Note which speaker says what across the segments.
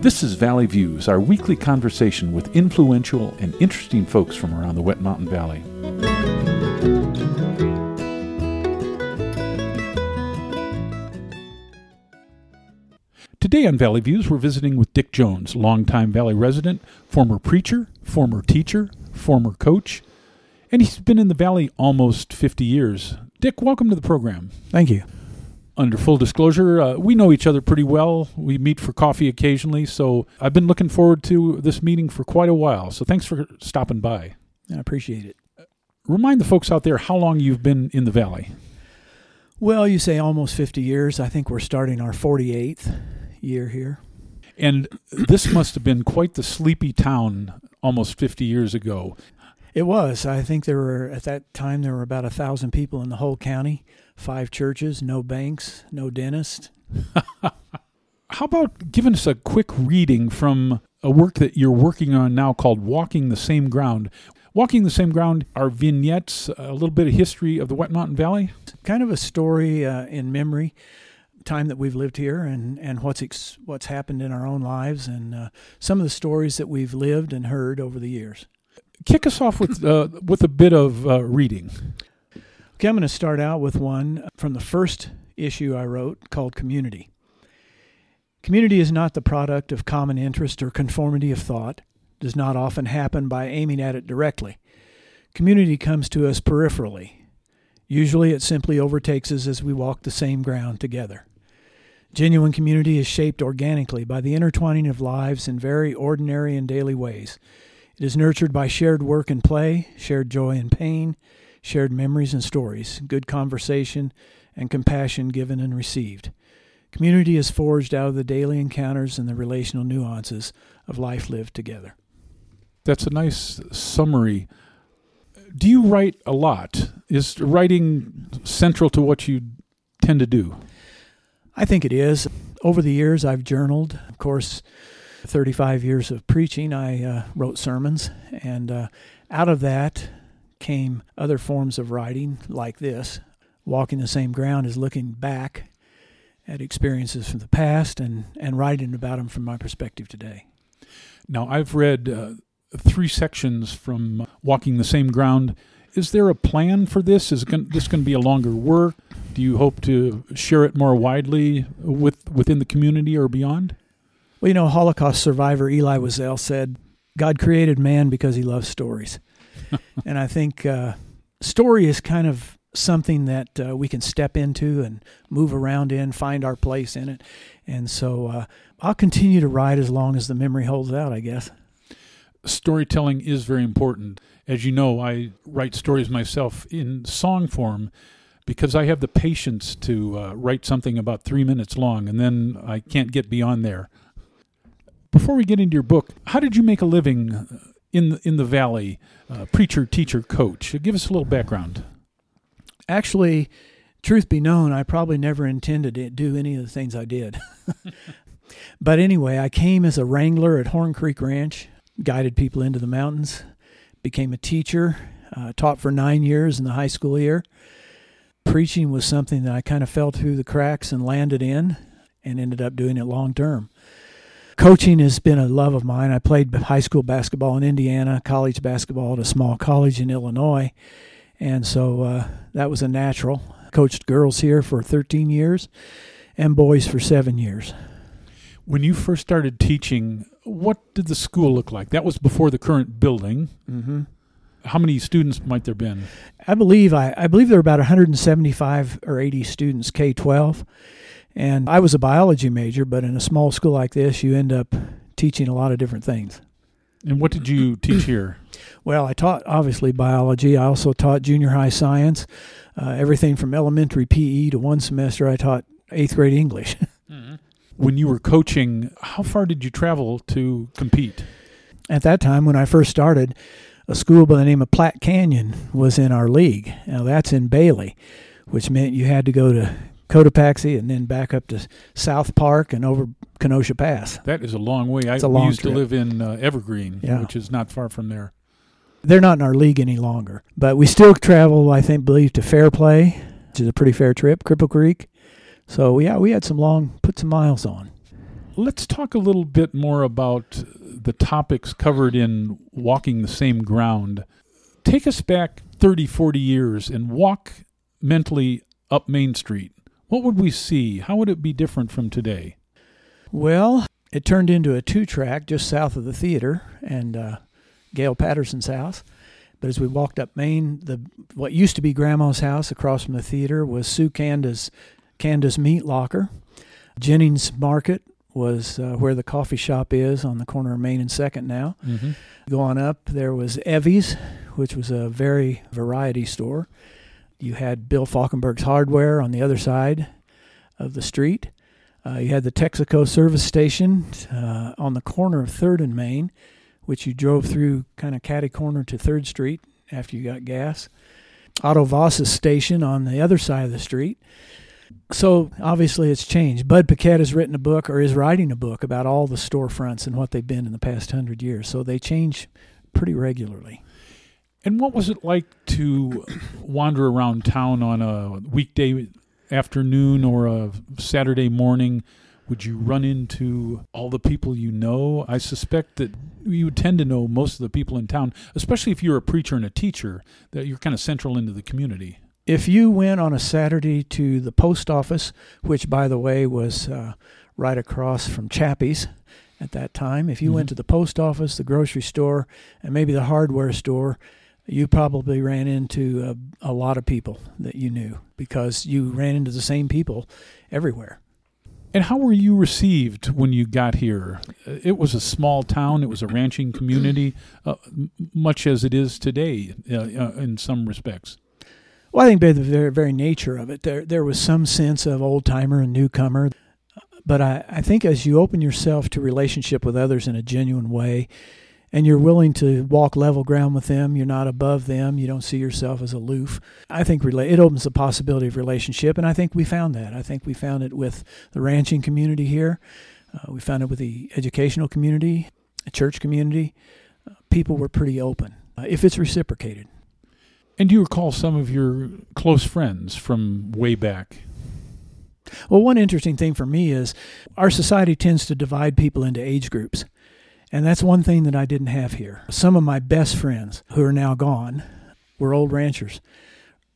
Speaker 1: This is Valley Views, our weekly conversation with influential and interesting folks from around the Wet Mountain Valley. Today on Valley Views, we're visiting with Dick Jones, longtime Valley resident, former preacher, former teacher, former coach, and he's been in the Valley almost 50 years. Dick, welcome to the program.
Speaker 2: Thank you.
Speaker 1: Under full disclosure, uh, we know each other pretty well. We meet for coffee occasionally, so I've been looking forward to this meeting for quite a while. So thanks for stopping by.
Speaker 2: I appreciate it.
Speaker 1: Remind the folks out there how long you've been in the Valley.
Speaker 2: Well, you say almost 50 years. I think we're starting our 48th year here.
Speaker 1: And this must have been quite the sleepy town almost 50 years ago.
Speaker 2: It was. I think there were, at that time, there were about a thousand people in the whole county, five churches, no banks, no dentist.
Speaker 1: How about giving us a quick reading from a work that you're working on now called Walking the Same Ground? Walking the Same Ground are vignettes, a little bit of history of the Wet Mountain Valley.
Speaker 2: Kind of a story uh, in memory, time that we've lived here, and and what's ex- what's happened in our own lives, and uh, some of the stories that we've lived and heard over the years.
Speaker 1: Kick us off with uh, with a bit of uh, reading.
Speaker 2: Okay, I'm going to start out with one from the first issue I wrote called Community. Community is not the product of common interest or conformity of thought, does not often happen by aiming at it directly. Community comes to us peripherally. Usually it simply overtakes us as we walk the same ground together. Genuine community is shaped organically by the intertwining of lives in very ordinary and daily ways. It is nurtured by shared work and play, shared joy and pain, shared memories and stories, good conversation, and compassion given and received. Community is forged out of the daily encounters and the relational nuances of life lived together.
Speaker 1: That's a nice summary. Do you write a lot? Is writing central to what you tend to do?
Speaker 2: I think it is. Over the years, I've journaled. Of course, 35 years of preaching, I uh, wrote sermons, and uh, out of that came other forms of writing like this. Walking the same ground is looking back at experiences from the past and, and writing about them from my perspective today.
Speaker 1: Now, I've read uh, three sections from Walking the Same Ground. Is there a plan for this? Is this going to be a longer work? Do you hope to share it more widely with within the community or beyond?
Speaker 2: Well, you know, Holocaust survivor Elie Wiesel said, God created man because he loves stories. and I think uh, story is kind of something that uh, we can step into and move around in, find our place in it. And so uh, I'll continue to write as long as the memory holds out, I guess.
Speaker 1: Storytelling is very important. As you know, I write stories myself in song form because I have the patience to uh, write something about three minutes long and then I can't get beyond there. Before we get into your book, how did you make a living uh, in the, in the valley, uh, preacher, teacher, coach? Give us a little background.
Speaker 2: Actually, truth be known, I probably never intended to do any of the things I did. but anyway, I came as a wrangler at Horn Creek Ranch, guided people into the mountains, became a teacher, uh, taught for nine years in the high school year. Preaching was something that I kind of fell through the cracks and landed in and ended up doing it long term. Coaching has been a love of mine. I played high school basketball in Indiana, college basketball at a small college in Illinois, and so uh, that was a natural. Coached girls here for 13 years and boys for seven years.
Speaker 1: When you first started teaching, what did the school look like? That was before the current building.
Speaker 2: Mm-hmm.
Speaker 1: How many students might there been?
Speaker 2: I believe I, I believe there were about 175 or 80 students K 12 and I was a biology major, but in a small school like this, you end up teaching a lot of different things.
Speaker 1: And what did you teach here?
Speaker 2: Well, I taught obviously biology. I also taught junior high science, uh, everything from elementary PE to one semester I taught eighth grade English.
Speaker 1: mm-hmm. When you were coaching, how far did you travel to compete?
Speaker 2: At that time, when I first started, a school by the name of Platte Canyon was in our league. Now that's in Bailey, which meant you had to go to Cotopaxi and then back up to South Park and over Kenosha Pass.
Speaker 1: That is a long way.
Speaker 2: It's
Speaker 1: I
Speaker 2: a long
Speaker 1: used
Speaker 2: trip.
Speaker 1: to live in uh, Evergreen,
Speaker 2: Yeah.
Speaker 1: which is not far from there.
Speaker 2: They're not in our league any longer, but we still travel. I think, believe to Fairplay, which is a pretty fair trip. Cripple Creek. So yeah, we had some long, put some miles on.
Speaker 1: Let's talk a little bit more about the topics covered in Walking the Same Ground. Take us back 30, 40 years and walk mentally up Main Street. What would we see? How would it be different from today?
Speaker 2: Well, it turned into a two track just south of the theater and uh, Gail Patterson's house. But as we walked up Main, the what used to be Grandma's house across from the theater was Sue Canda's Canda's Meat Locker. Jennings Market was uh, where the coffee shop is on the corner of Main and Second now.
Speaker 1: Mm-hmm.
Speaker 2: Going up, there was Evie's, which was a very variety store. You had Bill Falkenberg's Hardware on the other side of the street. Uh, you had the Texaco service station uh, on the corner of Third and Main, which you drove through kind of catty corner to Third Street after you got gas. Otto Voss's station on the other side of the street. So obviously it's changed. Bud Paquette has written a book or is writing a book about all the storefronts and what they've been in the past hundred years. So they change pretty regularly.
Speaker 1: And what was it like to wander around town on a weekday afternoon or a Saturday morning? Would you run into all the people you know? I suspect that you tend to know most of the people in town, especially if you're a preacher and a teacher, that you're kind of central into the community.
Speaker 2: If you went on a Saturday to the post office, which by the way was uh, right across from Chappie's at that time, if you mm-hmm. went to the post office, the grocery store, and maybe the hardware store, you probably ran into a, a, lot of people that you knew because you ran into the same people everywhere.
Speaker 1: And how were you received when you got here? It was a small town, it was a ranching community, uh, much as it is today uh, uh, in some respects.
Speaker 2: Well, I think by the very, very nature of it, there, there was some sense of old timer and newcomer. But I, I think as you open yourself to relationship with others in a genuine way, and you're willing to walk level ground with them. You're not above them. You don't see yourself as aloof. I think it opens the possibility of relationship, and I think we found that. I think we found it with the ranching community here. Uh, we found it with the educational community, the church community. Uh, people were pretty open uh, if it's reciprocated.
Speaker 1: And do you recall some of your close friends from way back?
Speaker 2: Well, one interesting thing for me is our society tends to divide people into age groups. And that's one thing that I didn't have here. Some of my best friends who are now gone were old ranchers.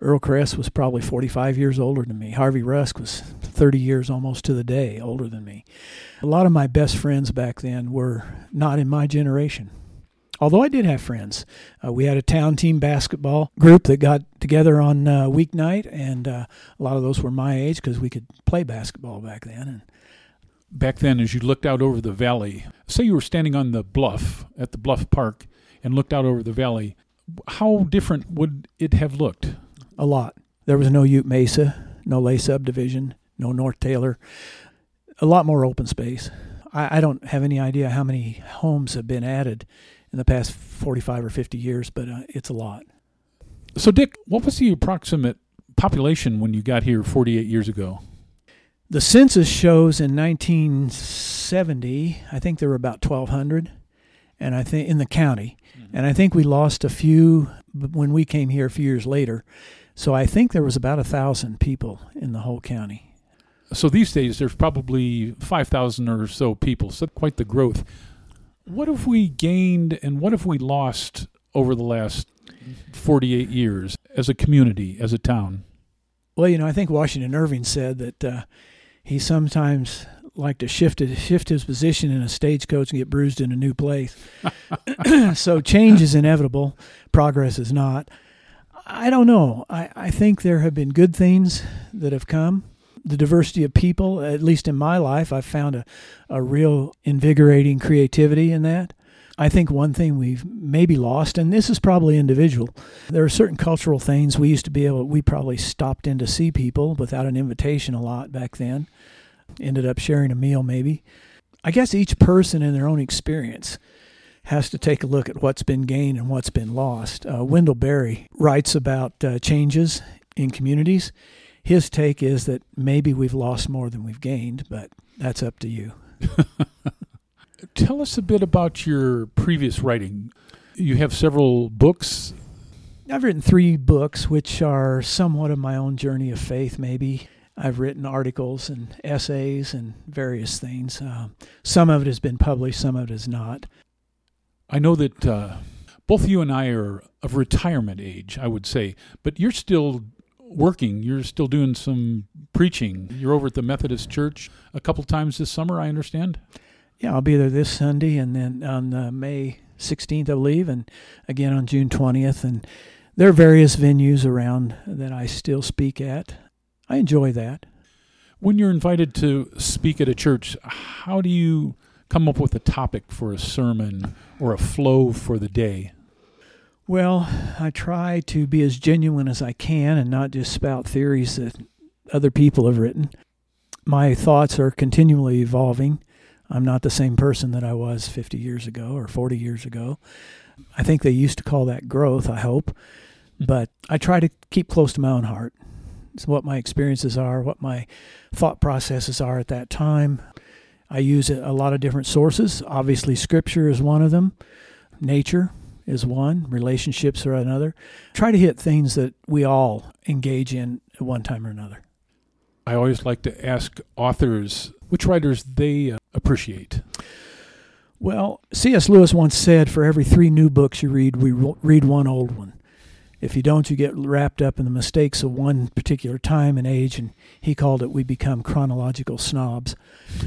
Speaker 2: Earl Kress was probably 45 years older than me. Harvey Rusk was 30 years almost to the day older than me. A lot of my best friends back then were not in my generation. Although I did have friends. Uh, we had a town team basketball group that got together on uh, weeknight, and uh, a lot of those were my age because we could play basketball back then. And
Speaker 1: back then as you looked out over the valley? Say you were standing on the bluff at the Bluff Park and looked out over the valley. How different would it have looked?
Speaker 2: A lot. There was no Ute Mesa, no Lay subdivision, no North Taylor. A lot more open space. I, I don't have any idea how many homes have been added in the past 45 or 50 years, but uh, it's a lot.
Speaker 1: So, Dick, what was the approximate population when you got here 48 years ago?
Speaker 2: The census shows in 1970, I think there were about 1,200, and I think in the county, mm-hmm. and I think we lost a few when we came here a few years later. So I think there was about a thousand people in the whole county.
Speaker 1: So these days, there's probably 5,000 or so people. So quite the growth. What have we gained and what have we lost over the last 48 years as a community, as a town?
Speaker 2: Well, you know, I think Washington Irving said that uh, he sometimes liked to shift his, shift his position in a stagecoach and get bruised in a new place. so change is inevitable, progress is not. I don't know. I, I think there have been good things that have come. The diversity of people, at least in my life, I've found a, a real invigorating creativity in that. I think one thing we've maybe lost, and this is probably individual, there are certain cultural things we used to be able, we probably stopped in to see people without an invitation a lot back then, ended up sharing a meal maybe. I guess each person in their own experience has to take a look at what's been gained and what's been lost. Uh, Wendell Berry writes about uh, changes in communities. His take is that maybe we've lost more than we've gained, but that's up to you.
Speaker 1: Tell us a bit about your previous writing. You have several books.
Speaker 2: I've written three books, which are somewhat of my own journey of faith, maybe. I've written articles and essays and various things. Uh, some of it has been published, some of it has not.
Speaker 1: I know that uh, both you and I are of retirement age, I would say, but you're still working. You're still doing some preaching. You're over at the Methodist Church a couple times this summer, I understand.
Speaker 2: Yeah, I'll be there this Sunday and then on uh, May 16th, I believe, and again on June 20th. And there are various venues around that I still speak at. I enjoy that.
Speaker 1: When you're invited to speak at a church, how do you come up with a topic for a sermon or a flow for the day?
Speaker 2: Well, I try to be as genuine as I can and not just spout theories that other people have written. My thoughts are continually evolving. I'm not the same person that I was 50 years ago or 40 years ago. I think they used to call that growth, I hope. But I try to keep close to my own heart. It's what my experiences are, what my thought processes are at that time. I use a lot of different sources. Obviously, scripture is one of them, nature is one, relationships are another. Try to hit things that we all engage in at one time or another.
Speaker 1: I always like to ask authors which writers they uh, appreciate.
Speaker 2: Well, C.S. Lewis once said, for every three new books you read, we read one old one. If you don't, you get wrapped up in the mistakes of one particular time and age, and he called it we become chronological snobs.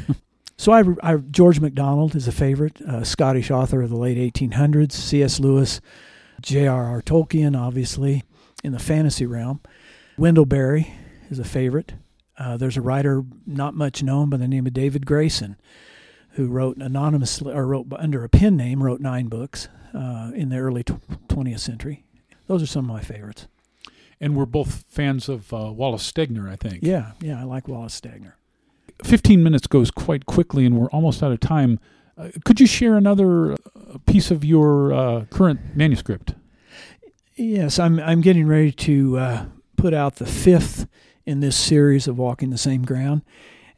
Speaker 2: so I, I, George MacDonald is a favorite, a Scottish author of the late 1800s. C.S. Lewis, J.R.R. Tolkien, obviously, in the fantasy realm. Wendell Berry is a favorite. Uh, there's a writer not much known by the name of David Grayson, who wrote anonymously or wrote under a pen name, wrote nine books uh, in the early 20th century. Those are some of my favorites.
Speaker 1: And we're both fans of uh, Wallace Stegner, I think.
Speaker 2: Yeah, yeah, I like Wallace Stegner.
Speaker 1: 15 minutes goes quite quickly, and we're almost out of time. Uh, could you share another uh, piece of your uh, current manuscript?
Speaker 2: Yes, I'm, I'm getting ready to uh, put out the fifth in this series of Walking the Same Ground,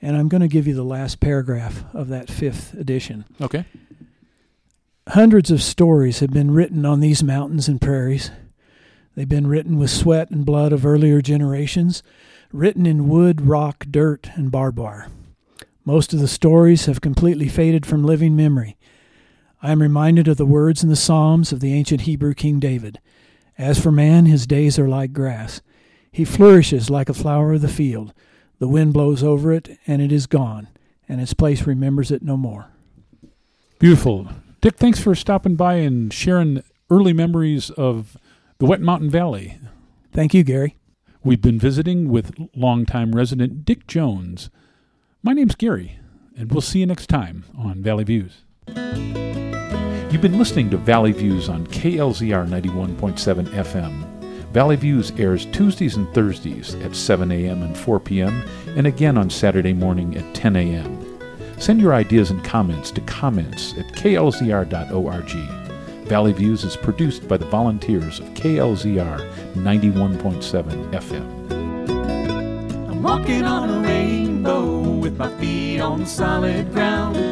Speaker 2: and I'm going to give you the last paragraph of that fifth edition.
Speaker 1: Okay.
Speaker 2: Hundreds of stories have been written on these mountains and prairies They've been written with sweat and blood of earlier generations, written in wood, rock, dirt, and barbed wire. Most of the stories have completely faded from living memory. I am reminded of the words in the Psalms of the ancient Hebrew King David As for man, his days are like grass. He flourishes like a flower of the field. The wind blows over it, and it is gone, and its place remembers it no more.
Speaker 1: Beautiful. Dick, thanks for stopping by and sharing early memories of the Wet Mountain Valley.
Speaker 2: Thank you, Gary.
Speaker 1: We've been visiting with longtime resident Dick Jones. My name's Gary, and we'll see you next time on Valley Views. You've been listening to Valley Views on KLZR 91.7 FM. Valley Views airs Tuesdays and Thursdays at 7 a.m. and 4 p.m., and again on Saturday morning at 10 a.m. Send your ideas and comments to comments at klzr.org. Valley Views is produced by the volunteers of KLZR 91.7 FM.
Speaker 3: I'm walking on a rainbow with my feet on solid ground.